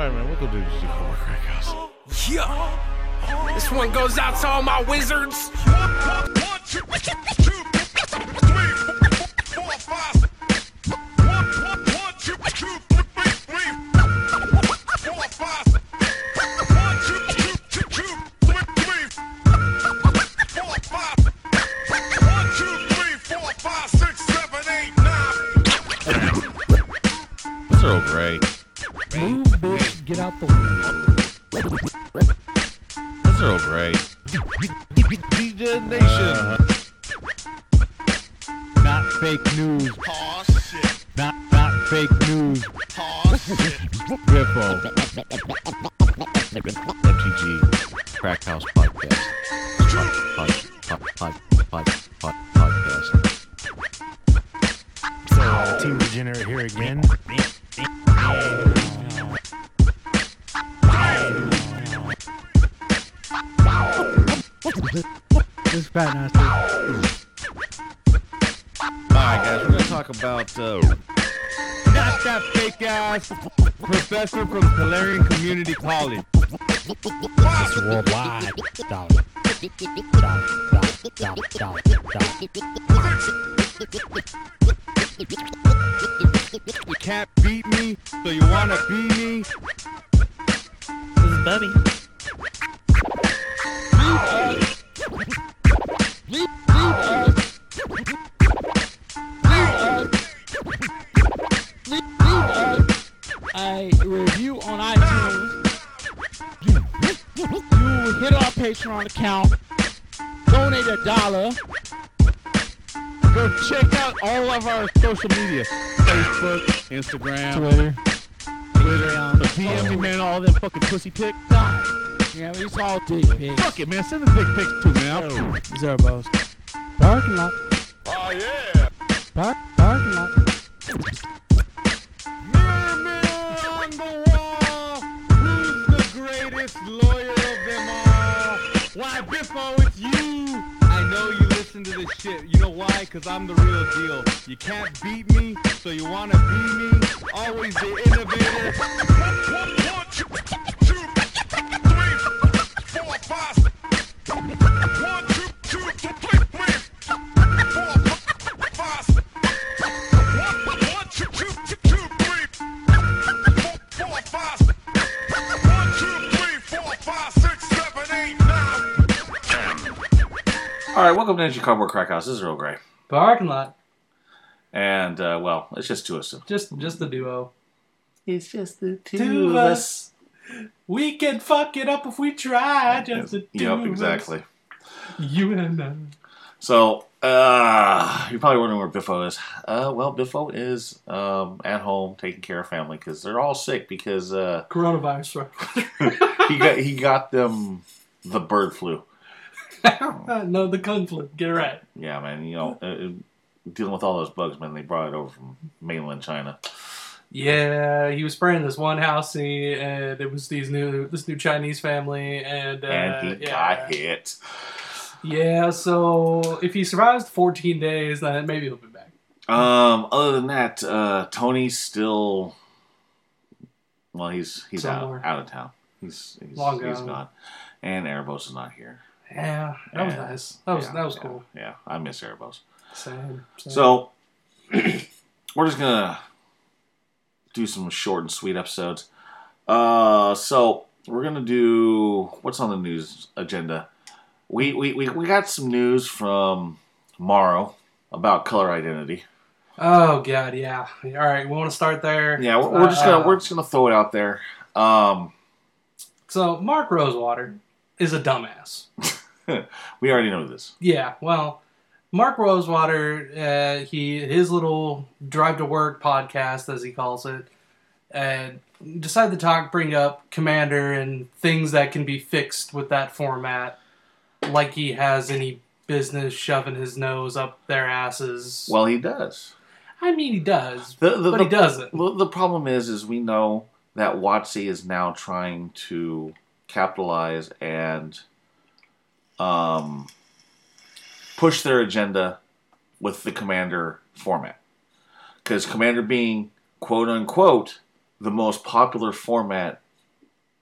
Alright, man, we'll go do the Cobra Crack House. Yeah. This one goes out to all my wizards. You can't beat me, so you wanna be me. This is Bubby. All of our social media: Facebook, Instagram, Twitter. Twitter. DM me, man, all them fucking pussy pics. Yeah, it's all dick pics. Fuck it, man. Send the dick pics too, man. Zerbos. Parking lot. oh, yeah! Park, shit. You know why? Because I'm the real deal. You can't beat me, so you want to be me. Always the innovator. Alright, welcome to Ninja Cardboard Crack House. This is Earl Grey. Parking lot. And, uh, well, it's just two of us. Just just the duo. It's just the Two of us. We can fuck it up if we try. Just the two Yep, of us. exactly. You and I. So, uh, you're probably wondering where Biffo is. Uh, well, Biffo is um, at home taking care of family because they're all sick because uh, Coronavirus. right? he got he got them the bird flu. no, the kung flu. Get it right. Yeah, man. You know, uh, dealing with all those bugs, man. They brought it over from mainland China. Yeah, he was spraying this one house, and it was these new this new Chinese family, and uh, and he yeah. got hit. Yeah, so if he survives 14 days, then maybe he'll be back. Um, other than that, uh, Tony's still. Well, he's he's Somewhere. out out of town. He's he's, Long he's gone. gone, and Erebos is not here. Yeah, that was nice. That was Yeah, that was cool. Yeah, I miss Erebos. Same. same. So we're just gonna do some short and sweet episodes. Uh, so we're gonna do what's on the news agenda. We we we, we got some news from Maro about color identity. oh god, yeah. All right, we want to start there. Yeah, we're, we're just gonna Uh, we're just gonna throw it out there. Um, So Mark Rosewater is a dumbass. we already know this. Yeah, well, Mark Rosewater, uh, he his little drive to work podcast, as he calls it, uh, decided to talk, bring up Commander and things that can be fixed with that format, like he has any business shoving his nose up their asses. Well, he does. I mean, he does, The, the, but the, he doesn't. The, the problem is, is we know that WotC is now trying to capitalize and um, push their agenda with the Commander format. Because Commander being quote unquote the most popular format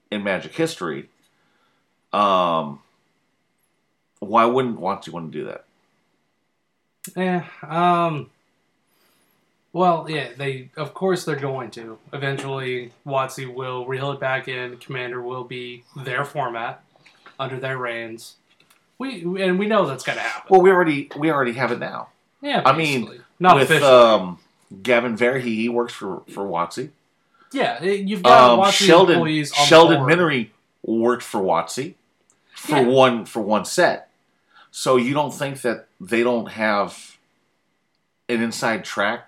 in Magic history, um, why wouldn't WotC want to do that? Yeah. Um. Well, yeah. They of course they're going to eventually. WotC will reel it back in. Commander will be their format under their reigns. We and we know that's gonna happen. Well, we already we already have it now. yeah. I mean, not with officially. um, Gavin Verhey, he works for for WotC. yeah, you've got Um, WotC Sheldon employees on Sheldon. Menery worked for WotC for Yeah. one for one set. So you don't think that they don't have an inside track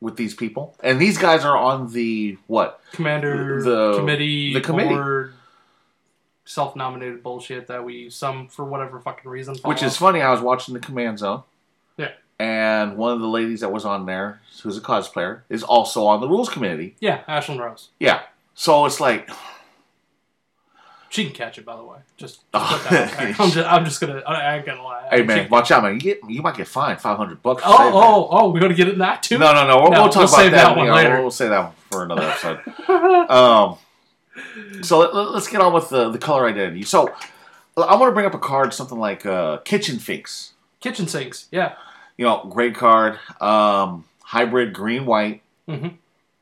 with these people? And these guys are on the what? commander the- committee the committee. board self-nominated bullshit that we some for whatever fucking reason Which is funny. I was watching the Command Zone. Yeah. And one of the ladies that was on there, who's a cosplayer, is also on the rules committee. yeah Ashlen Rose Yeah. So it's like, she can catch it by the way just, just put that. I'm just I'm just gonna I, ain't gonna lie hey man, watch out, man. You get you might get fined five hundred bucks. oh that. oh oh we're gonna get in that too No, no, no. We'll, No, we'll talk we'll about save that. that one know, later. We'll say that for another episode. um, so let, us get on with the, the color identity. So I want to bring up a card, something like uh, Kitchen Finks. kitchen sinks yeah You know, great card. Um, hybrid green white. Mhm.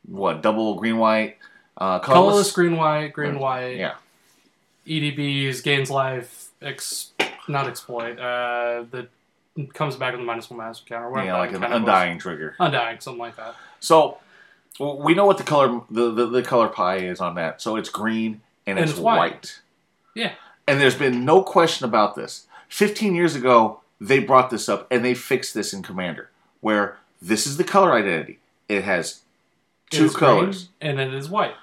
What double green white? Uh, colorless colorless. green white green white Yeah. ETBs gains life ex not exploit uh the comes back with a minus one master counter Yeah, like an was. undying trigger. undying something like that So w- we know what the color the, the, the color pie is on that. So it's green and, And it's, it's white. white. Yeah. And there's been no question about this. 15 years ago, they brought this up and they fixed this in Commander, where this is the color identity. It has two green, colors. and it is white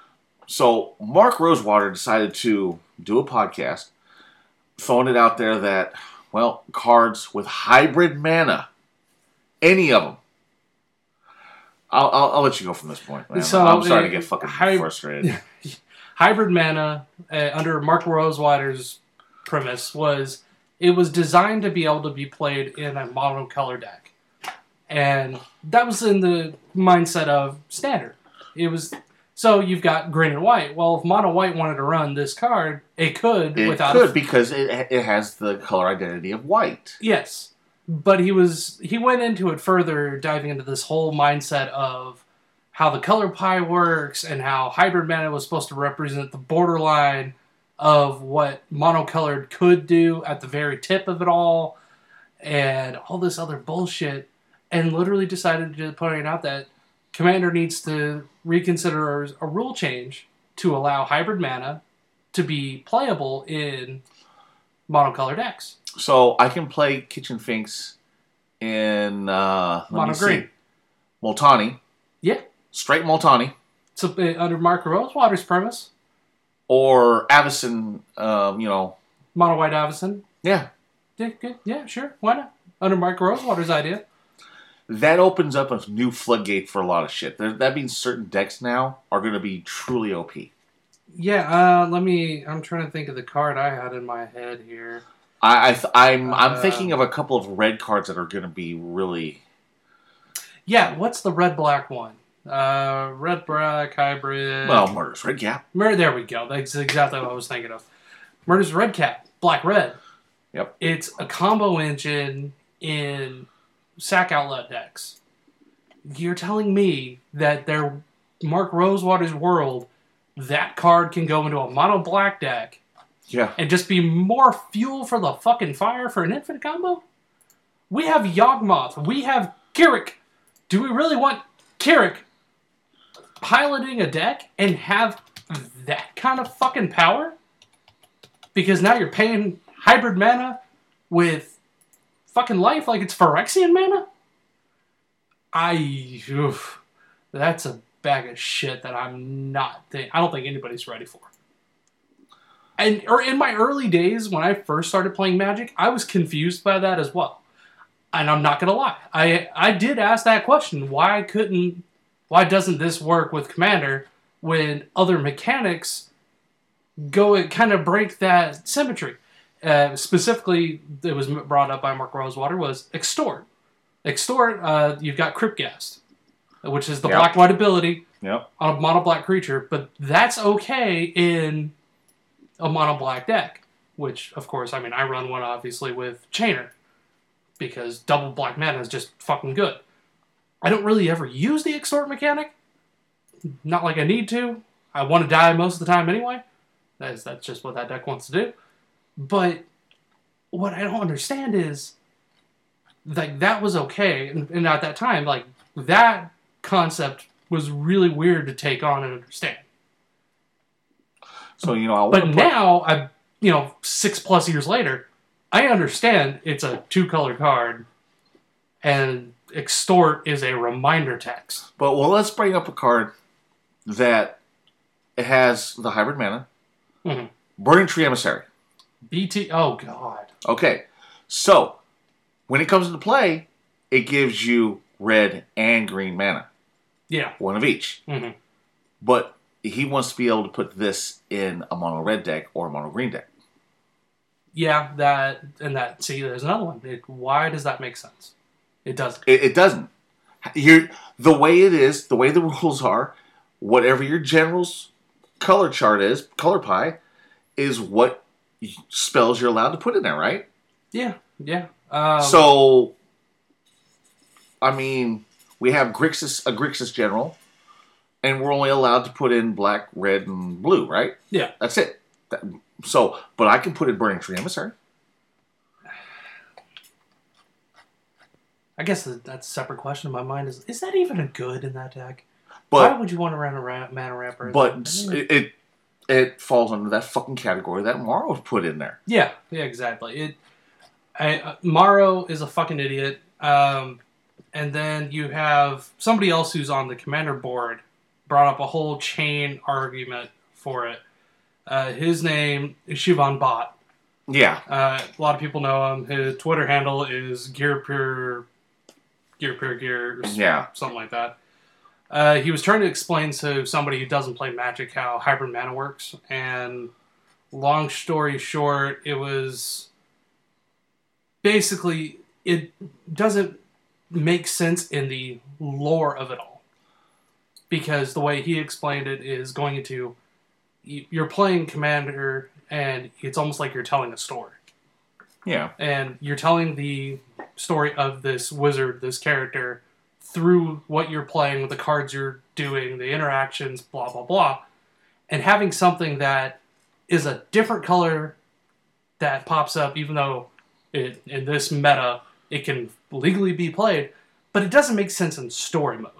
So Mark Rosewater decided to do a podcast, throwing it out there that, well, cards with hybrid mana, any of them. I'll, I'll, I'll let you go from this point, man. So, I'm starting to uh, get fucking hy- frustrated. hybrid mana uh, under Mark Rosewater's premise was it was designed to be able to be played in a monocolor deck, and that was in the mindset of standard. It was so you've got green and white. Well, if mono white wanted to run this card, it could It without could because it, it has the color identity of white. Yes, but he was he went into it further, diving into this whole mindset of how the color pie works and how hybrid mana was supposed to represent the borderline of what monocolored could do at the very tip of it all, and all this other bullshit, and literally decided to point out that Commander needs to reconsider a rule change to allow hybrid mana to be playable in monocolor decks. So I can play Kitchen Finks in uh, Mono green. Multani, Yeah. straight Multani, So uh, under Mark Rosewater's premise, or Avacyn. Um, you know, mono white Avacyn. yeah, Yeah, good. yeah, sure. Why not? Under Mark Rosewater's idea. that opens up a new floodgate for a lot of shit. That means certain decks now are going to be truly OP. Yeah. Uh, let me. I'm trying to think of the card I had in my head here. I, I th- I'm I'm thinking of a couple of red cards that are going to be really. Yeah. What's the red black one? Uh, red black hybrid. Well, Murderous Redcap. Murder. there we go. That's exactly what I was thinking of. Murderous Redcap, Black Red. Yep. It's a combo engine in sack outlet decks. You're telling me that their Mark Rosewater's world, that card can go into a mono black deck Yeah, and just be more fuel for the fucking fire for an infant combo? We have Yawgmoth. We have K'rrik. Do we really want K'rrik piloting a deck and have that kind of fucking power? Because now you're paying hybrid mana with fucking life like it's Phyrexian mana? I. Oof, that's a bag of shit that I'm not. Think, I don't think anybody's ready for and or in my early days when I first started playing Magic, I was confused by that as well. And I'm not gonna lie, I I did ask that question: why couldn't, why doesn't this work with Commander when other mechanics go and kind of break that symmetry? Uh, specifically, it was brought up by Mark Rosewater was extort. Extort, uh, you've got Crypt Ghast, which is the Yep. black white ability yep. on a mono black creature, but that's okay in a mono black deck, which of course, I mean, I run one obviously with Chainer because double black mana is just fucking good. I don't really ever use the extort mechanic. Not like I need to. I want to die most of the time anyway. That's that's just what that deck wants to do. But what I don't understand is like that was okay, and, and at that time, like that concept was really weird to take on and understand. So you know, I But now, I you know six plus years later, I understand it's a two color card, and extort is a reminder text. But well, let's bring up a card that has the hybrid mana, Mhm. Burning Tree Emissary. BT. Oh God. Okay, so when it comes into play, it gives you red and green mana, Yeah. one of each. Mhm. But he wants to be able to put this in a mono red deck or a mono green deck. Yeah. That and that. See, there's another one. It, why does that make sense? It doesn't. It, it doesn't. You're, the way it is, the way the rules are, whatever your general's color chart is, color pie, is what spells you're allowed to put in there, right? Yeah. Yeah. Um, so, I mean, we have Grixis, a Grixis general, and we're only allowed to put in black, red, and blue, right? Yeah. That's it. That- so, but I can put in Burning Tree Emissary. I guess that's a separate question in my mind. Is is that even a good in that deck? Why would you want to run a ra- mana wrapper? but it, it it falls under that fucking category that Maro put in there. Yeah, yeah, exactly. It, I, uh, Maro is a fucking idiot. Um, and then you have somebody else who's on the commander board brought up a whole chain argument for it. Uh, his name is Shivam Bhatt. Yeah, Uh, a lot of people know him. His Twitter handle is Gear Pure, Gear Pure Gear, yeah. something like that. Uh, he was trying to explain to somebody who doesn't play Magic how hybrid mana works, and long story short, it was basically it doesn't make sense in the lore of it all because the way he explained it is going into you're playing commander and it's almost like you're telling a story Yeah. and you're telling the story of this wizard, this character, through what you're playing with the cards you're doing, the interactions, blah blah blah, and having something that is a different color that pops up, even though it, in this meta it can legally be played, but it doesn't make sense in story mode.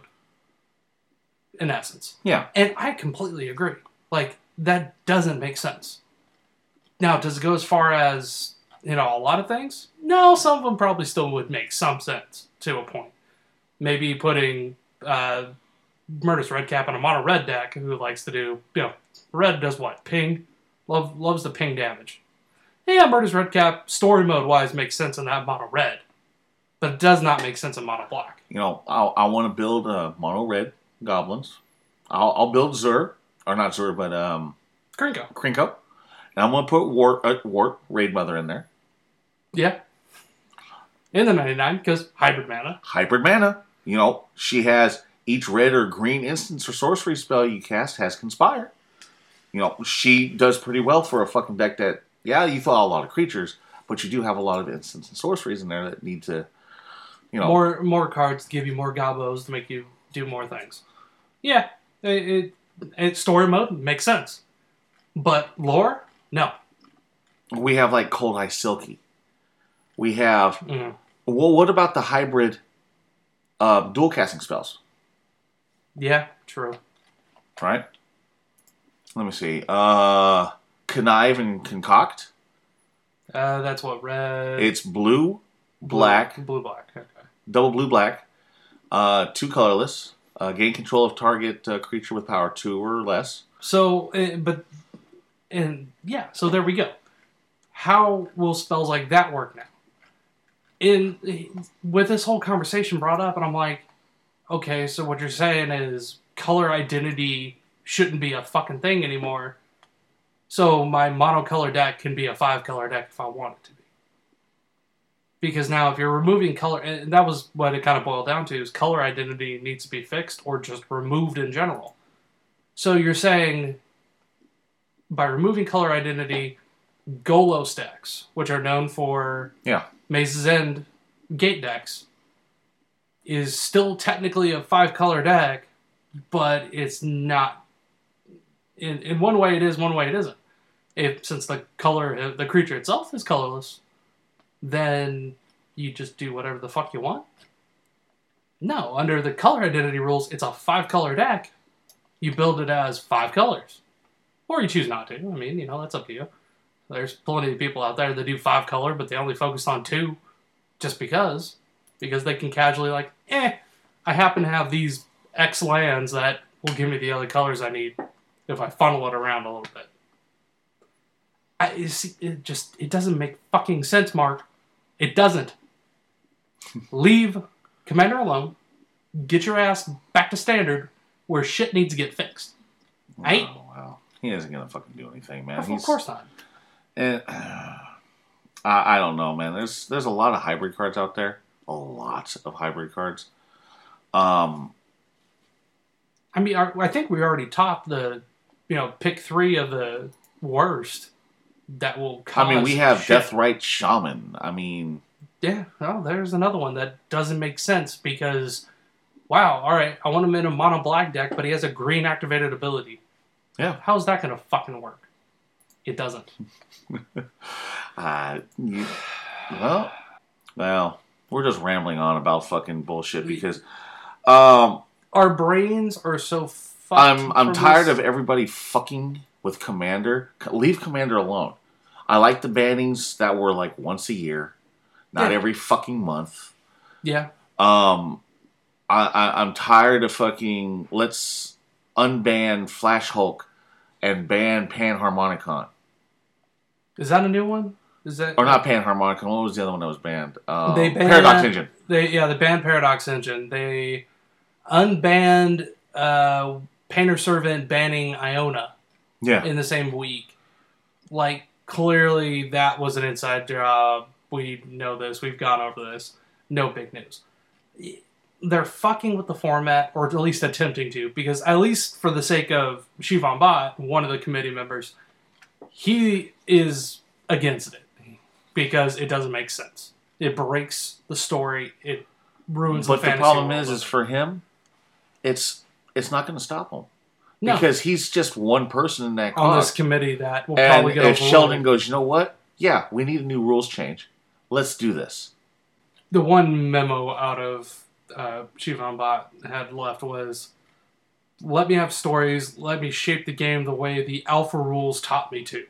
In essence, Yeah. and I completely agree. Like that doesn't make sense. Now, does it go as far as you know a lot of things? No, some of them probably still would make some sense to a point. Maybe putting uh, Murderous Redcap on a mono red deck who likes to do you know red does what ping, love loves the ping damage. Yeah, Murderous Redcap story mode wise makes sense in that mono red, but it does not make sense in mono black. You know, I'll, I want to build a mono red goblins. I'll, I'll build Zur, or not Zur, but um, Krenko. Krenko. And I'm going to put Wort, uh, Wart, Raid Mother in there. Yeah. In the 99, because hybrid mana. Hybrid mana. You know, she has each red or green instance or sorcery spell you cast has Conspire. You know, she does pretty well for a fucking deck that, yeah, you throw a lot of creatures, but you do have a lot of instants and sorceries in there that need to, you know, More more cards give you more gobos to make you do more things. Yeah, it, it, it story mode makes sense, but lore, no. we have like Cold-Eyed Selkie. We have, Mm. well, what about the hybrid uh, dual casting spells? Yeah, true. right? Let me see. Uh, connive and concoct. Uh, that's what red. It's blue, black, blue, black. Okay. double blue, black. Uh, two colorless. Uh, gain control of target uh, creature with power two or less. So, uh, but and yeah, so there we go. How will spells like that work now? In with this whole conversation brought up, and I'm like, okay, so what you're saying is color identity shouldn't be a fucking thing anymore. So my monocolor deck can be a five color deck if I want it to be. Because now, if you're removing color, and that was what it kind of boiled down to, is color identity needs to be fixed or just removed in general. So you're saying by removing color identity, Golos decks, which are known for Yeah. Maze's End gate decks, is still technically a five color deck, but it's not. In, in one way, it is. One way, it isn't. If since the color, the creature itself is colorless, then you just do whatever the fuck you want. No, under the color identity rules, it's a five color deck. You build it as five colors, or you choose not to. I mean, you know, that's up to you. There's plenty of people out there that do five color, but they only focus on two, just because, because they can casually like, eh, I happen to have these X lands that will give me the other colors I need if I funnel it around a little bit. I, it just it doesn't make fucking sense, Mark. It doesn't. Leave Commander alone. Get your ass back to standard where shit needs to get fixed. I ain't- Oh, wow. He isn't gonna fucking do anything, man. Of He's, course not. And, I, I don't know, man. There's there's a lot of hybrid cards out there. A lot of hybrid cards. Um, I mean, our, I think we already topped the, you know, pick three of the worst that will. I mean, we have shit. Deathrite Shaman. I mean, Yeah, well, there's another one that doesn't make sense because, wow, all right, I want him in a mono black deck, but he has a green activated ability. Yeah. how's that gonna fucking work? It doesn't. uh, you, well, well, we're just rambling on about fucking bullshit because, um, Our brains are so fucked. I'm I'm tired this- of everybody fucking with Commander. Leave Commander alone. I like the bannings that were like once a year, not Yeah. every fucking month. Yeah, Um, I, I I'm tired of fucking. Let's unban Flash Hulk and ban Panharmonicon, is that a new one? Is that or not Panharmonicon? What was the other one that was banned? Um, They banned- Paradox Engine. They yeah, they banned Paradox Engine. They unbanned uh, Painter Servant banning Iona Yeah, in the same week. Like clearly that was an inside job. We know this. We've gone over this. No big news. They're fucking with the format, or at least attempting to, because at least for the sake of Shivam Bhatt, one of the committee members, he is against it because it doesn't make sense. It breaks the story. It ruins. The. But the, the problem is, is for him, it's it's not going to stop him no, because he's just one person in that on cause. this committee that will And probably get if overruled. Sheldon goes, you know what? Yeah, we need a new rules change. Let's do this. the one memo out of uh, Shivam Bhatt had left was, "Let me have stories. Let me shape the game the way the alpha rules taught me to."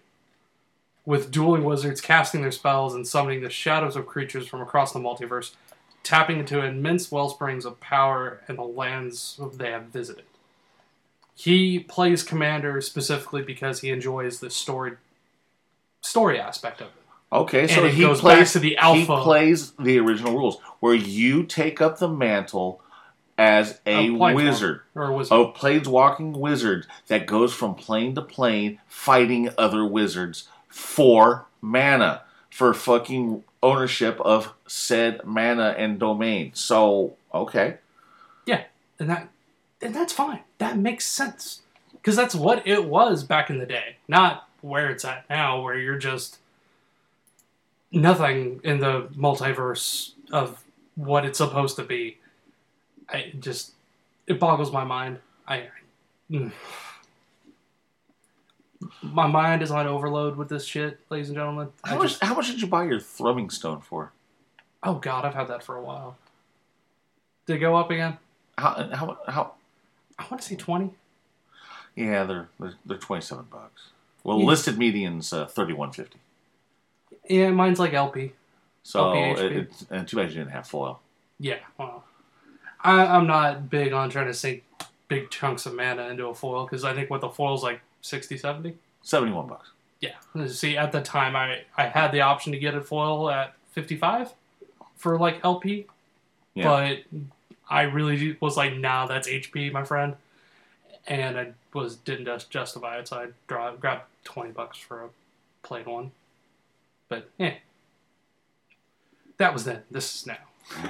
With dueling wizards casting their spells and summoning the shadows of creatures from across the multiverse, tapping into immense wellsprings of power and the lands they have visited. He plays Commander specifically because he enjoys the story story aspect of it. Okay, so it he goes back plays to the alpha. He plays the original rules where you take up the mantle as a Planeswalker, wizard, or a wizard. a planeswalking wizard that goes from plane to plane fighting other wizards for mana, for fucking ownership of said mana and domain. So, okay. Yeah, and that and that's fine. That makes sense because that's what it was back in the day, not where it's at now, where you're just nothing in the multiverse of what it's supposed to be. I it just it boggles my mind. I mm. my mind is on overload with this shit, ladies and gentlemen. I How much, just, how much did you buy your thrumming stone for? oh god, I've had that for a while. Did it go up again? How, how, how, I want to say twenty. yeah, they're, they're, they're 27 bucks. Well, Yeah. listed median's uh, 31.50. Yeah, mine's like LP. So LPHP. it, it's and too bad you didn't have foil. Yeah, well, I, I'm not big on trying to sink big chunks of mana into a foil because I think what the foil's like 60, 70. Seventy-one bucks. Yeah. See, at the time, I, I had the option to get a foil at 55 for like LP, Yeah. but I really was like, nah, that's HP, my friend. And I was didn't just justify it, so I draw, grabbed 20 bucks for a plain one. But, eh. That was then. This is now.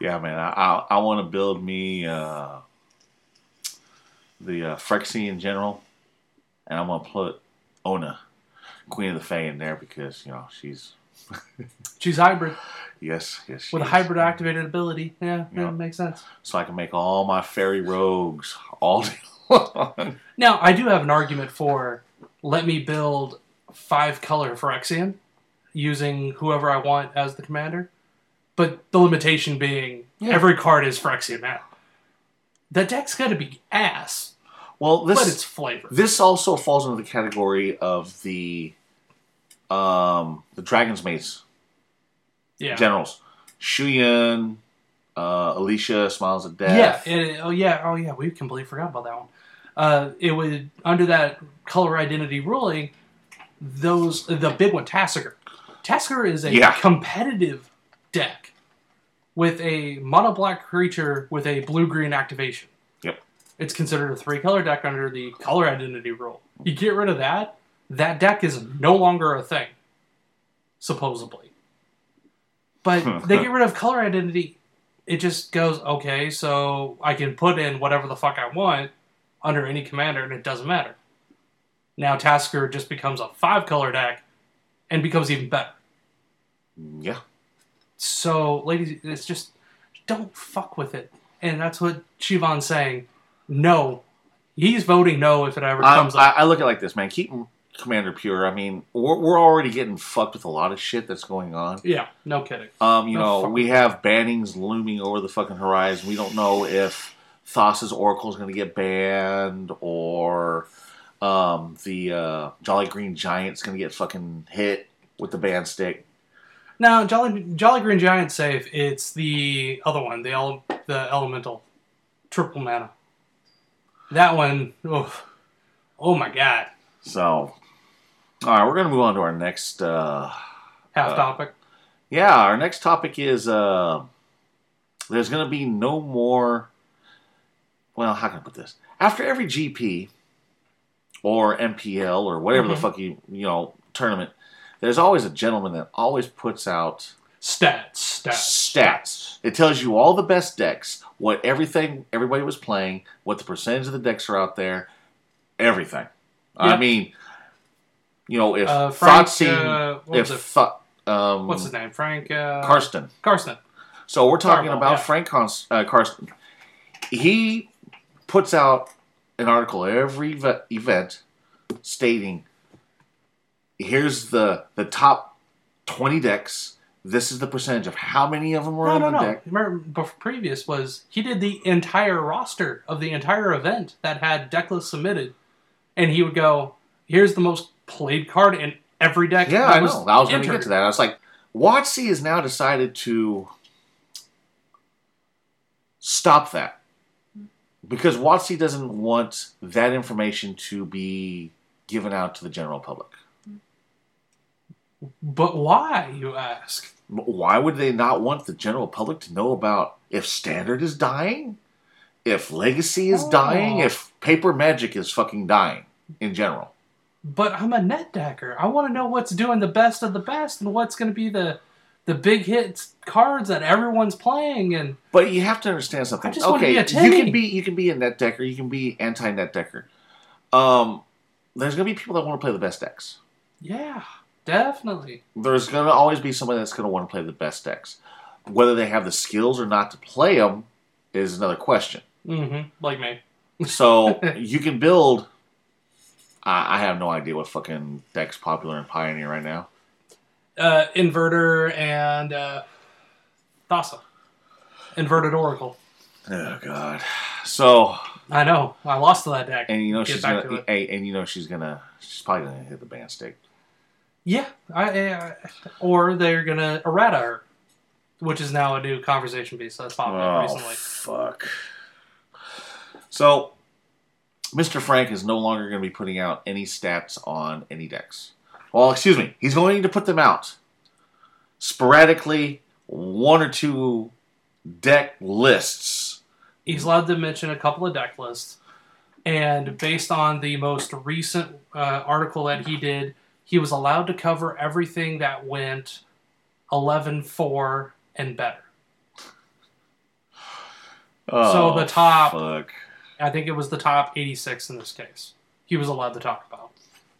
yeah, man. I I, I want to build me uh, the uh, in general and I'm gonna put Ona, Queen of the Fae, in there because you know she's She's hybrid yes, yes, she with a hybrid activated ability. Yeah, Yeah. that makes sense. so I can make all my fairy rogues all day long. Now, I do have an argument for let me build five color Phyrexian using whoever I want as the commander, but the limitation being Yeah. every card is Phyrexian now. The deck's got to be ass, well, this but it's flavor. This also falls into the category of the um the Dragon's Mates yeah. generals. Shu Yun, uh, Alesha, Smiles at Death. Yeah, it, oh yeah, oh yeah, we completely forgot about that one. Uh, it would under that color identity ruling, those the big one Tasigur. Tasigur is a Yeah. competitive deck with a mono black creature with a blue green activation. Yep. It's considered a three color deck under the color identity rule. You get rid of that, that deck is no longer a thing, supposedly. But they get rid of color identity, it just goes okay. So I can put in whatever the fuck I want under any commander, and it doesn't matter. Now Tasigur just becomes a five color deck, and becomes even better. Yeah. So, ladies, it's just don't fuck with it, and that's what Shivam's saying. No, he's voting no if it ever comes I, up. I look at it like this, man. Keep Commander pure. I mean, we're, we're already getting fucked with a lot of shit that's going on. yeah, no kidding. Um, you No know, we have bannings looming over the fucking horizon. We don't know if Thassa's Oracle is going to get banned or um, the uh, Jolly Green Giant's going to get fucking hit with the ban stick. Now, Jolly Jolly Green Giant safe. It's the other one, the ele- the elemental triple mana. That one, oh, oh my god, So, all right, we're going to move on to our next. Uh, half Uh, topic. yeah, our next topic is uh, there's going to be no more. Well, how can I put this? After every GP or MPL or whatever the Mhm. fuck you you know tournament, there's always a gentleman that always puts out Stats, stats, stats. It tells you all the best decks, what everything everybody was playing, what the percentage of the decks are out there, everything. I mean, you know, if Uh, Frank, uh, what if was it? Th- um, What's his name? Frank uh, Karsten. Karsten. So we're talking Carvel, about yeah. Frank Cons- uh, Karsten. He puts out an article every ve- event stating, "Here's the the top twenty decks. This is the percentage of how many of them were No, in no, the no. deck." Remember, previous was he did the entire roster of the entire event that had deck lists submitted, and he would go, "Here's the most played card in every deck." Yeah, I know. I was going to entered." get to that. I was like, WotC has now decided to stop that because WotC doesn't want that information to be given out to the general public. But why, you ask? Why would they not want the general public to know about if Standard is dying, if Legacy is Oh. dying, if Paper Magic is fucking dying in general? But I'm a net decker. I want to know what's doing the best of the best and what's going to be the the big hits cards that everyone's playing. And But you have to understand something. I just wanna okay, be a you can be you can be a net decker, you can be anti net decker. Um, there's gonna be people that want to play the best decks. yeah, definitely. There's gonna always be somebody that's gonna want to play the best decks. Whether they have the skills or not to play them is another question. hmm Like me. So you can build. I, I have no idea what fucking deck's popular in Pioneer right now. Uh, Inverter and uh, Thassa. Inverted Oracle. Oh god. So I know. I lost to that deck. and you know Get she's back gonna to hey, and you know she's gonna she's probably gonna hit the band stick. Yeah, I, I, or they're gonna errata her, which is now a new conversation piece that's popped up Oh recently. fuck. So, Mr. Frank is no longer going to be putting out any stats on any decks. Well, excuse me, he's going to put them out sporadically, one or two deck lists. He's allowed to mention a couple of deck lists, and based on the most recent uh, article that he did, he was allowed to cover everything that went 11-4 and better. Oh, the top- Fuck. I think it was the top 86 in this case. he was allowed to talk about.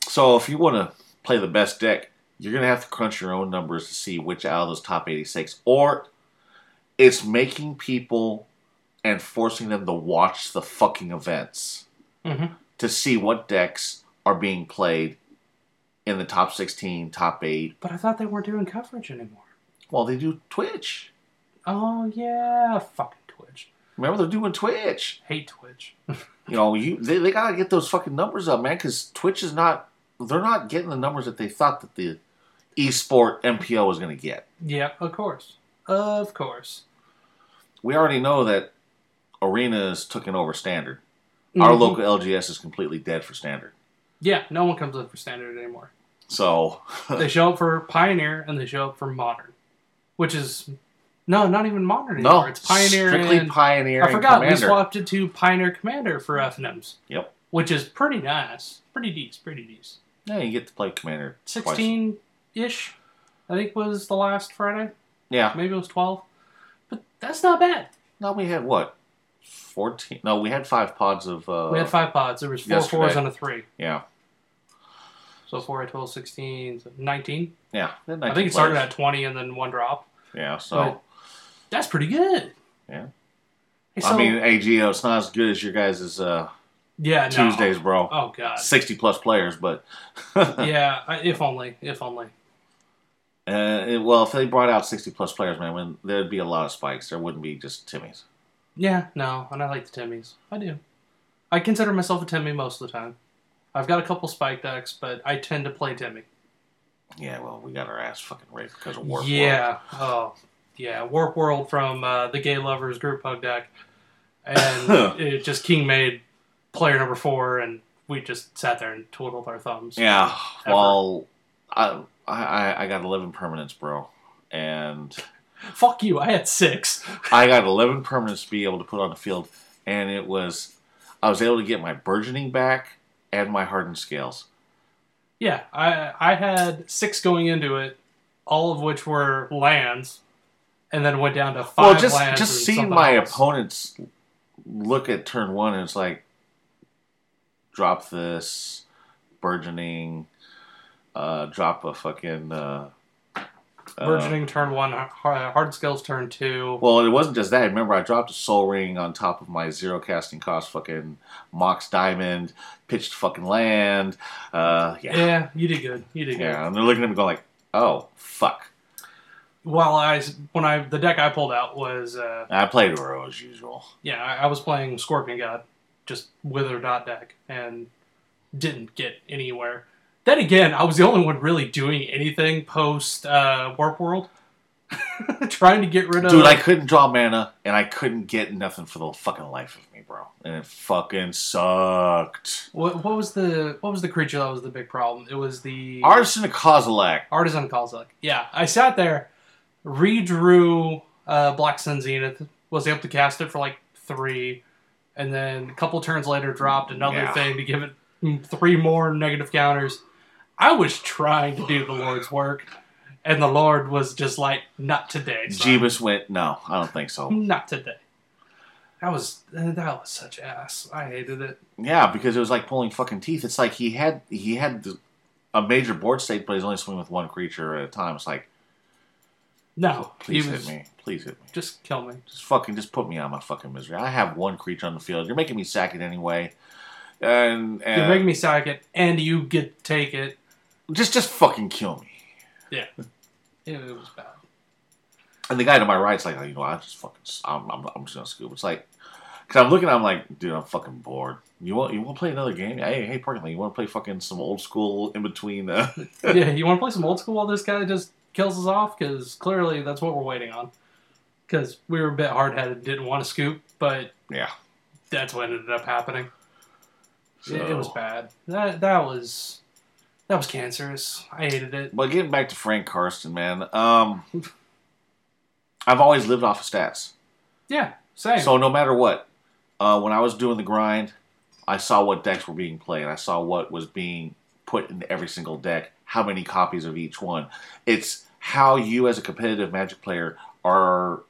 So if you want to play the best deck, you're gonna have to crunch your own numbers to see which out of those top 86, or it's making people and forcing them to watch the fucking events Mhm. to see what decks are being played in the top 16, top eight. But I thought they weren't doing coverage anymore. Well, they do Twitch. Oh yeah, Twitch. Remember, they're doing Twitch. Hate Twitch. You know, you they, they gotta get those fucking numbers up, man, because Twitch is not they're not getting the numbers that they thought that the esport MPO was gonna get. yeah, of course, of course. We already know that arenas took over standard. Our Mhm. local LGS is completely dead for standard. Yeah, no one comes up for standard anymore. So they show up for Pioneer and they show up for Modern, which is no, not even Modern no, anymore. It's Pioneer strictly and Pioneer. I forgot we swapped it to Pioneer Commander for FNMs. Yep. Which is pretty nice, pretty decent, pretty decent. Yeah, you get to play Commander. Sixteen ish, I think was the last Friday. Yeah. Maybe it was twelve, but that's not bad. No, we had what? Fourteen. No, we had five pods of. Uh, we had five pods. There was four yesterday. fours and a three. Yeah, So 4, 8, 12, 16, 19. yeah. we had I 19 think it started players. at 20 and then one drop. Yeah, so But that's pretty good. Yeah. Hey, so- I mean, Gio, it's not as good as your guys' uh, yeah, no. Tuesdays, bro. Oh god. Sixty plus players, but yeah, if only, if only. Uh, it- well, if they brought out 60 plus players, man, when, there'd be a lot of spikes. There wouldn't be just Timmys. Yeah, no, and I like the Timmys. I do. I consider myself a Timmy most of the time. I've got a couple spike decks, but I tend to play Timmy. Yeah, well, we got our ass fucking raped because of Warp World. yeah. Oh, yeah. Warp World from uh, the Gay Lovers group hug deck, and it just King made player number four, and we just sat there and twiddled our thumbs. Yeah, Ever. well, I, I I got 11 permanents, bro. And Fuck you. I had six. I got 11 permanents to be able to put on the field. And it was, I was able to get my burgeoning back and my hardened scales. Yeah, I I had six going into it, all of which were lands, and then went down to five well, just just seeing my else. opponents look at turn one and it's like, drop this, burgeoning, uh, drop a fucking. Uh, uh, Burgeoning turn one, hard, hard skills turn two. well, it wasn't just that. Remember, I dropped a Sol Ring on top of my zero casting cost fucking Mox Diamond, pitched fucking land. Uh, yeah. yeah. you did good. You did good. Yeah, and they're looking at me going like, "Oh fuck!" Well, I when I the deck I pulled out was uh, I played Uro as usual. yeah I, I was playing Scorpion God, just wither dot deck, and didn't get anywhere. Then again, I was the only one really doing anything post uh, Warp World, trying to get rid of. Dude, I couldn't draw mana, and I couldn't get nothing for the fucking life of me, bro. And it fucking sucked. What, what was the what was the creature that was the big problem? It was the Artisan Kozilek. Artisan Kozilek. Yeah, I sat there, redrew uh, Black Sun Zenith, was able to cast it for like three, and then a couple turns later dropped another Yeah. thing to give it three more negative counters. I was trying to do the Lord's work, and the Lord was just like, "Not today, son. Jeebus went, no, I don't think so. Not today." That was uh, that was such ass. I hated it. Yeah, because it was like pulling fucking teeth. It's like he had he had a major board state, but he's only swinging with one creature at a time. It's like, No, please he hit was me, please hit me. just kill me. Just fucking, just put me on my fucking misery. I have one creature on the field. You're making me sack it anyway, and, and You're making me sack it, and you get take it. just just fucking kill me. Yeah, it, it was bad. And the guy to my right's like, oh, you know, I just fucking, I'm, I'm, I'm just gonna scoop. It's like, cause I'm looking, I'm like, dude, I'm fucking bored. You want, you want to play another game? Hey, hey, Parkland, you want to play fucking some old school in between? Uh, yeah, you want to play some old school while this guy just kills us off? Because clearly that's what we're waiting on. Because we were a bit hard headed, didn't want to scoop, but yeah. that's what ended up happening. It, it was bad. That that was that was cancerous. I hated it. But getting back to Frank Karsten, man, um, I've always lived off of stats. Yeah, same. So no matter what, uh, when I was doing the grind, I saw what decks were being played. I saw what was being put in every single deck, how many copies of each one. It's how you, as a competitive Magic player, are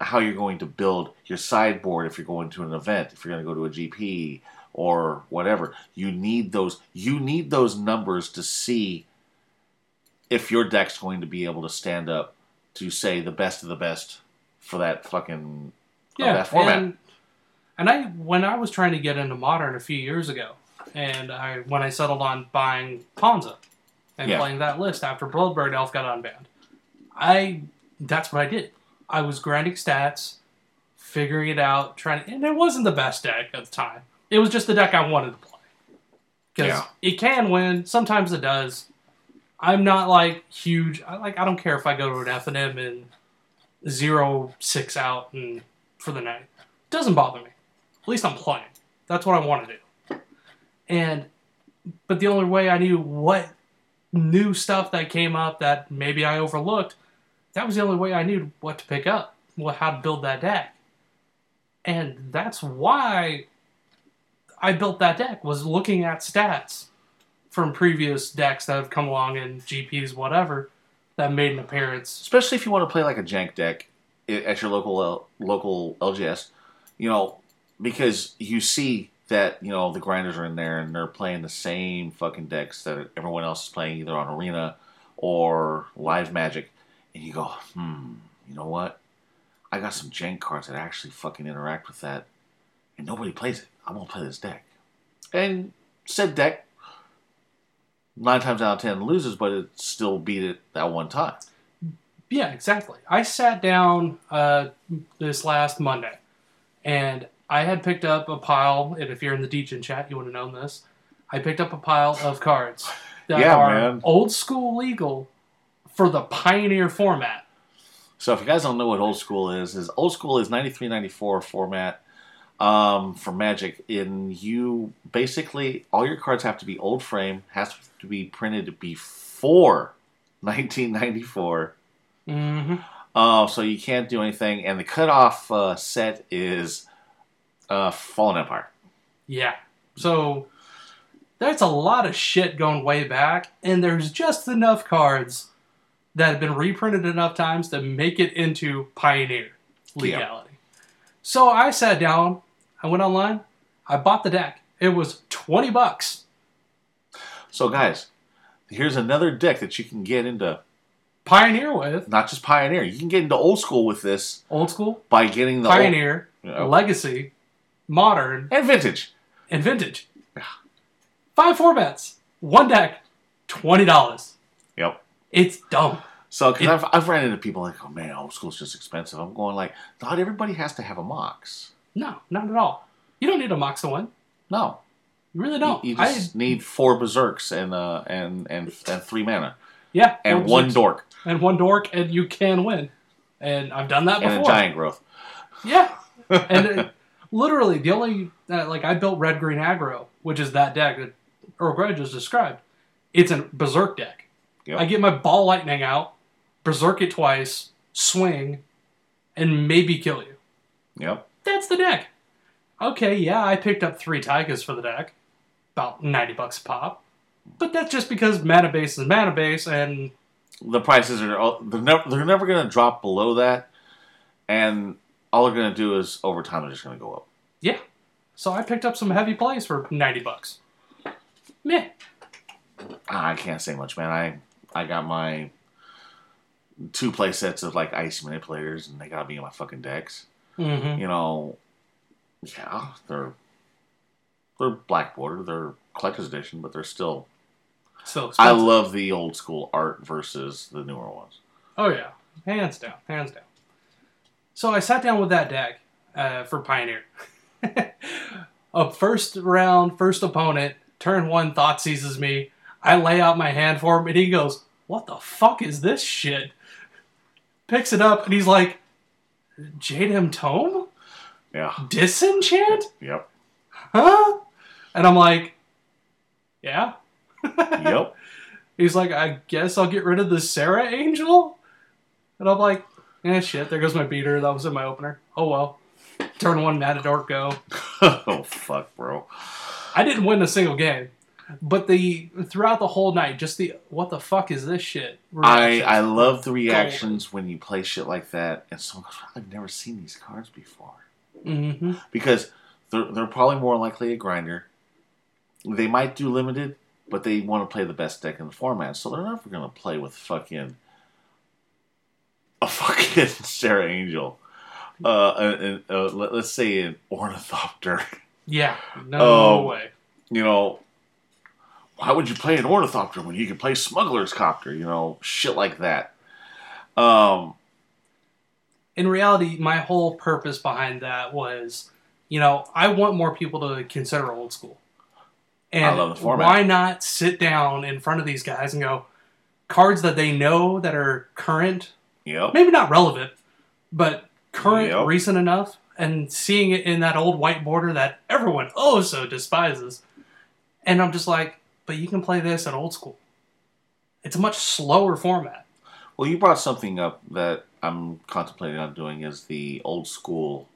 how you're going to build your sideboard if you're going to an event, if you're going to go to a GP, or whatever. You need those. You need those numbers to see if your deck's going to be able to stand up to say the best of the best for that fucking of that format. And, and I when I was trying to get into modern a few years ago, and I when I settled on buying Ponza and Yeah. playing that list after Bloodbraid Elf got unbanned, I that's what I did. I was grinding stats, figuring it out, trying to, and it wasn't the best deck at the time. It was just the deck I wanted to play because Yeah. it can win. Sometimes it does. I'm not like huge. I like. I don't care if I go to an F and M and zero six out and for the night. Doesn't bother me. At least I'm playing. That's what I want to do. And but the only way I knew what new stuff that came up that maybe I overlooked, that was the only way I knew what to pick up, what how to build that deck. And that's why I built that deck was looking at stats from previous decks that have come along in GPs whatever that made an appearance. especially if you want to play like a jank deck at your local L- local LGS, you know, because you see that you know the grinders are in there and they're playing the same fucking decks that everyone else is playing either on Arena or Live Magic, and you go, hmm, you know what? I got some jank cards that actually fucking interact with that, and nobody plays it. I'm gonna play this deck, and said deck nine times out of ten loses, but it still beat it that one time. Yeah, exactly. I sat down uh, this last Monday, and I had picked up a pile. And if you're in the DGen chat, you would have known this. I picked up a pile of cards that Yeah, are man. old school legal for the Pioneer format. So if you guys don't know what old school is, is old school is 93 94 format um, for Magic. In you basically all your cards have to be old frame, has to be printed before 1994. Mm-hmm. Uh, so you can't do anything, and the cutoff uh, set is uh, Fallen Empire. Yeah. So there's a lot of shit going way back, and there's just enough cards that have been reprinted enough times to make it into Pioneer legality. So I sat down, I went online, I bought the deck. It was 20 bucks. So guys, here's another deck that you can get into. Pioneer with Not just Pioneer, you can get into old school with this old school, by getting the old- Pioneer, Yeah. Legacy, Modern, and vintage. and Vintage. Five formats, one deck, $20. It's dumb. So, because I've, I've ran into people like, oh man, old school's just expensive. I'm going like, not everybody has to have a Mox. No, not at all. You don't need a Mox to win. No, You really don't. you I, just need four berserks and uh and and and three mana yeah, and one berserks dork and one dork, and you can win. And I've done that and before. a giant growth. Yeah, and it, literally the only uh, like I built red green aggro, which is that deck that Earl Grey just described. It's a berserk deck. Yep. I get my ball lightning out, berserk it twice, swing, and maybe kill you. Yep. That's the deck. Okay, yeah, I picked up three Taigas for the deck, about ninety bucks a pop. But that's just because mana base is mana base, and The prices are they're never they're never going to drop below that, and all they're going to do is over time they're just going to go up. yeah. So I picked up some heavy plays for ninety bucks. Meh. Ah, I can't say much, man. I I got my two play sets of like Icy Manipulators, and they got me in my fucking decks. Mm-hmm. you know, yeah, they're they're black border, they're collector's edition, but they're still. So I love the old school art versus the newer ones. Oh yeah, hands down, hands down. So I sat down with that deck uh, for Pioneer. a first round, first opponent, turn one, Thoughtseizes me. I lay out my hand for him, and he goes, "What the fuck is this shit?" Picks it up, and he's like, "Jayemdae Tome, Yeah. Disenchant, Yep. huh?" And I'm like, "Yeah." Yep. He's like, I guess I'll get rid of the Serra Angel. And I'm like, eh, shit, there goes my beater. That was in my opener. Oh well. Turn one, Matador, go. oh fuck, bro. I didn't win a single game. But the throughout the whole night, just the what the fuck is this shit? I I love the reactions when you play shit like that, and someone goes, "I've never seen these cards before." Mhm. Because They're they're probably more likely a grinder. They might do limited, but they want to play the best deck in the format, so they're never gonna play with fucking a fucking Serra Angel. Uh, and, uh, let, us say an Ornithopter. Yeah, no Oh. way. You know, why would you play an Ornithopter when you could play Smuggler's Copter? You know, shit like that. Um, in reality, my whole purpose behind that was, you know, I want more people to consider old school. And I love the format. why not sit down in front of these guys and go, cards that they know that are current, yep. maybe not relevant, but current, Yep. recent enough, and seeing it in that old white border that everyone oh so despises. And I'm just like, but you can play this at old school. It's a much slower format. Well, you brought something up that I'm contemplating on doing is the old school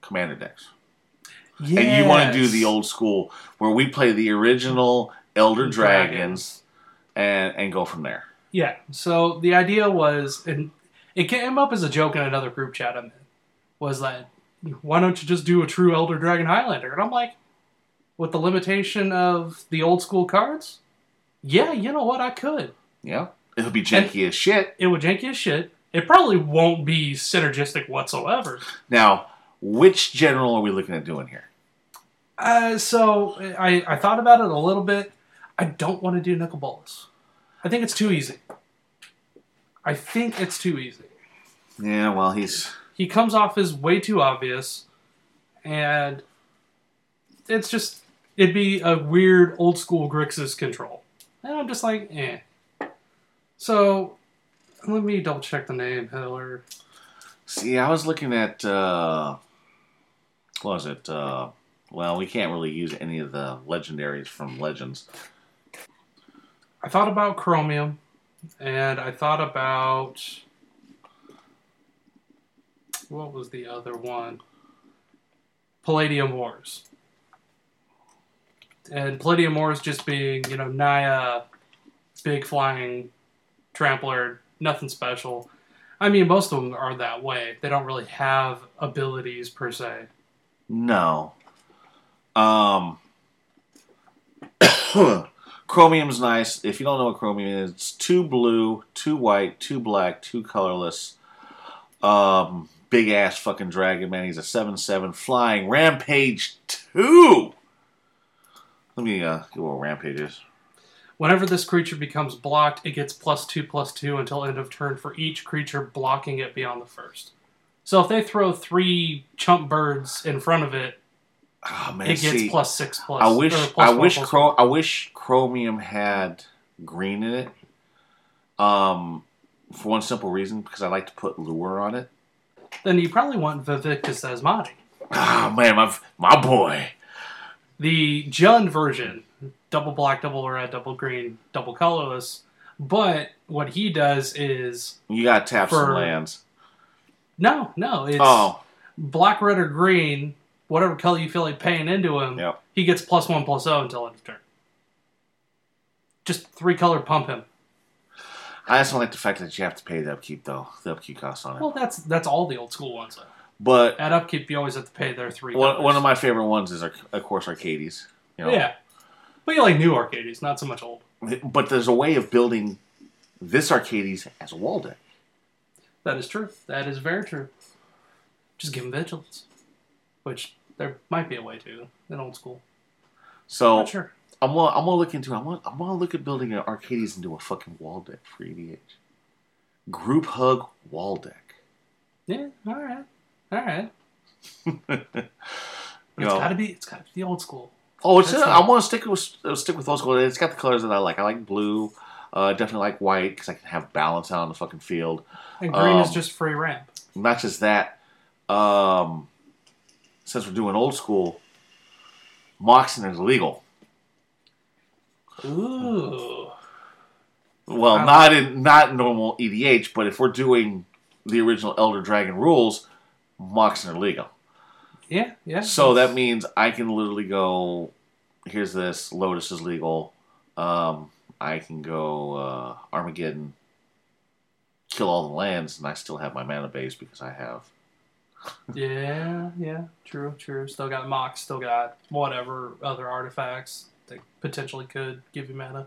commander decks. Yes. And you want to do the old school where we play the original Elder Dragons. Dragons and and go from there. Yeah. So the idea was, and it came up as a joke in another group chat I'm in, was that why don't you just do a true Elder Dragon Highlander? And I'm like, with the limitation of the old school cards, yeah, you know what, I could. Yeah. It'll be janky as shit. It would janky as shit. It probably won't be synergistic whatsoever. Now, which general are we looking at doing here? Uh, so I, I thought about it a little bit. I don't want to do Nicol Bolas. I think it's too easy. I think it's too easy. Yeah, well, he's he comes off as way too obvious, and it's just it'd be a weird old school Grixis control, and I'm just like, eh. So let me double check the name, Hiller. See, I was looking at uh what was it? Uh well, we can't really use any of the legendaries from Legends. I thought about Chromium, and I thought about what was the other one? Palladia-Mors. And Palladia-Mors just being, you know, Naya, big flying trampler, nothing special. I mean, most of them are that way. They don't really have abilities per se. No. Um Chromium's nice. If you don't know what chromium is, it's two blue, two white, two black, two colorless. Um big ass fucking dragon man. He's a 7-7 flying rampage 2. Let me uh go over rampage is. Whenever this creature becomes blocked, it gets plus two plus two until end of turn for each creature blocking it beyond the first. So if they throw three chump birds in front of it, Oh man, it gets see, plus six plus. I wish plus I one, wish plus I wish Chromium had green in it. Um, for one simple reason, because I like to put lure on it. Then you probably want Vaevictis Asmadi. Ah man, my my boy. The Jun version, double black, double red, double green, double colorless. But what he does is You got to tap some For- lands. no, no, it's Oh, black, red, or green, whatever color you feel like paying into him. Yep. He gets plus one plus zero until end of turn. Just three color pump him. I just don't like the fact that you have to pay the upkeep though, the upkeep cost on it. Well, that's that's all the old school ones. Though. But At upkeep, you always have to pay their three. one, one of my favorite ones is of course Arcades. You know, yeah, but you like new Arcades, not so much old. But there's a way of building this Arcades as a wall deck. That is true. That is very true. Just give them vigilance, which there might be a way to in old school. So Not sure. I'm gonna, I'm gonna look into. I'm gonna, I'm gonna look at building an Arcades into a fucking wall deck for EDH. Group hug wall deck. Yeah. All right. All right. You it's know, got to be. It's got to be the old school. oh, it's. that's I not- want to stick with uh, stick with old school. It's got the colors that I like. I like blue. Uh, I definitely like white because I can have balance out on the fucking field. And green is Um, just free ramp. Not just that. Um, since we're doing old school, Moxen is legal. Ooh. Well, I not in not normal EDH, but if we're doing the original Elder Dragon rules, Moxen are legal. Yeah. Yeah. So that means I can literally go. Here's this. Lotus is legal. Um, I can go uh, Armageddon, kill all the lands, and I still have my mana base because I have Yeah, yeah, true, true. Still got Mox, still got whatever other artifacts that potentially could give you mana.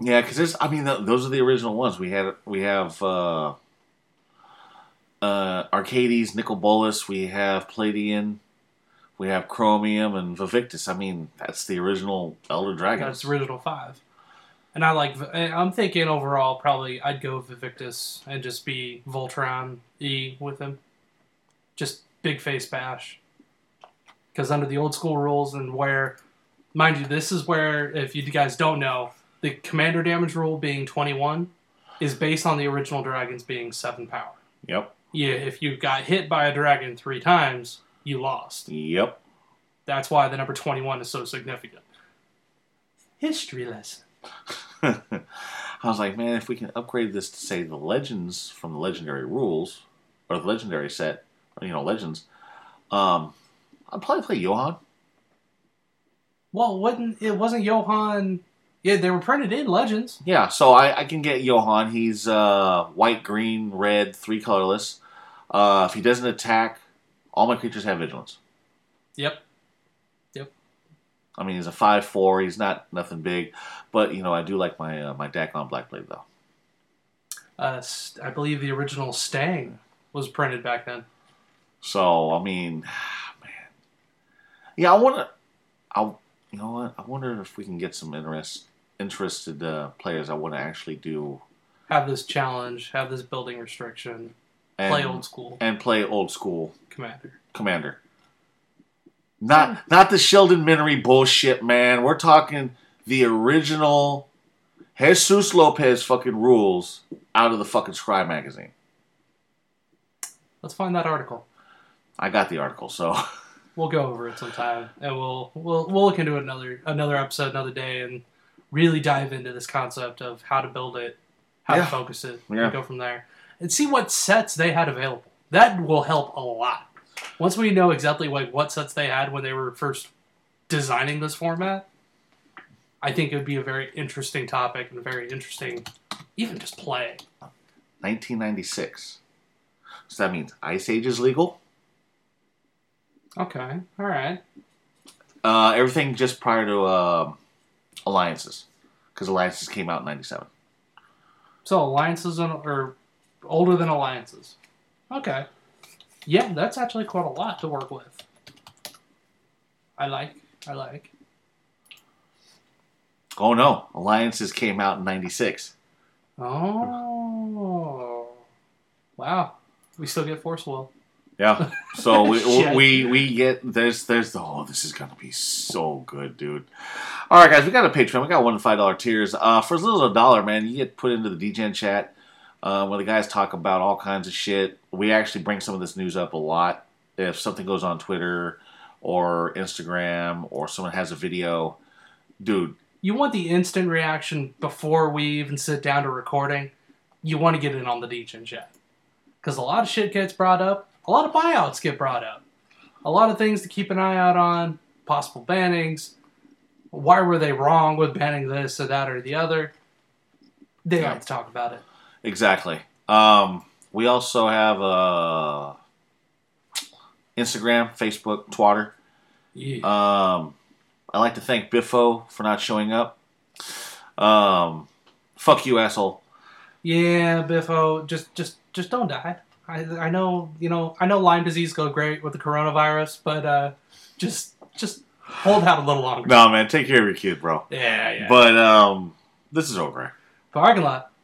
Yeah, because there's. I mean, th- those are the original ones. We had. We have uh, uh, Arcades, Nicol Bolas. We have Palladian. We have Chromium and Vaevictis. I mean, that's the original Elder Dragons. That's the original five. And I like. I'm thinking overall, probably I'd go Vaevictis and just be Voltron E with him. Just big face bash. Because under the old school rules and where, mind you, this is where if you guys don't know, the commander damage rule being 21 is based on the original dragons being seven power. Yep. Yeah, if you got hit by a dragon three times, you lost. Yep. That's why the number 21 is so significant. History lesson. I was like, man, if we can upgrade this to say the legends from the legendary rules or the legendary set, or, you know, legends, um, I'd probably play Johan. Well, wasn't it wasn't Johan? Yeah, they were printed in Legends. Yeah, so I, I can get Johan. He's uh, white, green, red, three colorless. Uh, if he doesn't attack, all my creatures have vigilance. Yep. Yep. I mean, he's a five four. He's not nothing big, but you know, I do like my uh, my Dakkon Blackblade though. Uh, I believe the original Stangg was printed back then. So I mean, man, yeah, I want to. I you know what? I wonder if we can get some interest interested uh, players. I want to actually do Have this challenge, have this building restriction, and, play old school and play old school commander. commander. Not not the Sheldon Menery bullshit, man. We're talking the original Jesus Lopez fucking rules out of the fucking Scrye magazine. Let's find that article. I got the article, so We'll go over it sometime, and we'll we'll we'll look into it another another episode, another day, and really dive into this concept of how to build it, how Yeah. to focus it, Yeah. and go from there, and see what sets they had available. That will help a lot. Once we know exactly like what sets they had when they were first designing this format, I think it would be a very interesting topic and a very interesting, even just play. 1996. So that means Ice Age is legal. Okay, all right. Uh, everything just prior to um alliances, because alliances came out in '97. So alliances and, are older than alliances. Okay. Yeah, that's actually quite a lot to work with. I like. I like. Oh no, alliances came out in '96. Oh. Wow. We still get force will. Yeah. So we, we we get there's there's the oh this is gonna be so good, dude. All right, guys, we got a Patreon. We got one five dollar tiers. Uh, for as little as a dollar, man, you get put into the DGen chat uh, where the guys talk about all kinds of shit. We actually bring some of this news up a lot. If something goes on Twitter or Instagram or someone has a video, dude, You want the instant reaction before we even sit down to recording. You want to get in on the DGen chat. Because a lot of shit gets brought up. A lot of buyouts get brought up. A lot of things to keep an eye out on. Possible bannings. Why were they wrong with banning this or that or the other? They Yeah. like to talk about it. Exactly. Um, we also have uh, Instagram, Facebook, Twitter. Yeah. Um, I like to thank Biffo for not showing up. Um, fuck you, asshole. Yeah, Biffo, just just just don't die. I I know you know I know Lyme disease go great with the coronavirus, but uh, just just hold out a little longer. No, man, take care of your kid, bro. Yeah, yeah. But um, this is over. Parking lot.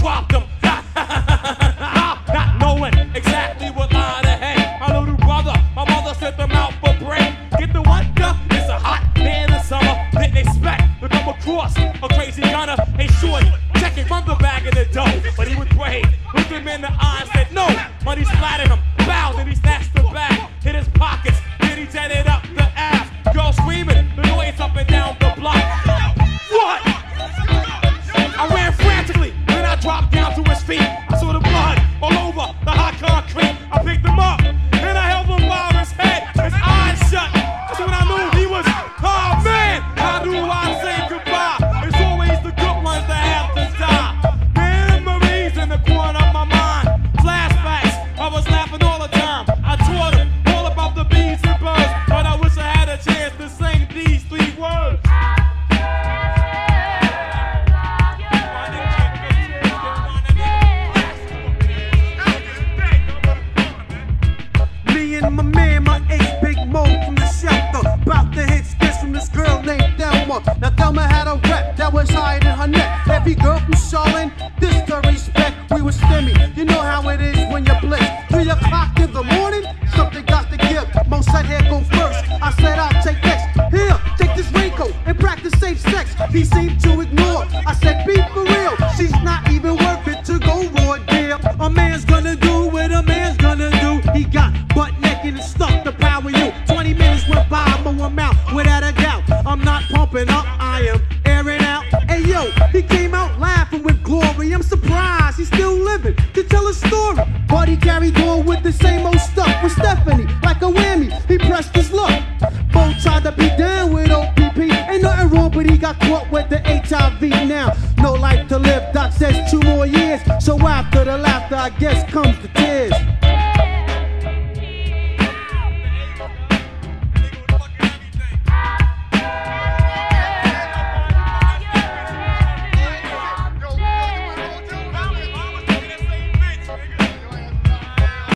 Far. Cause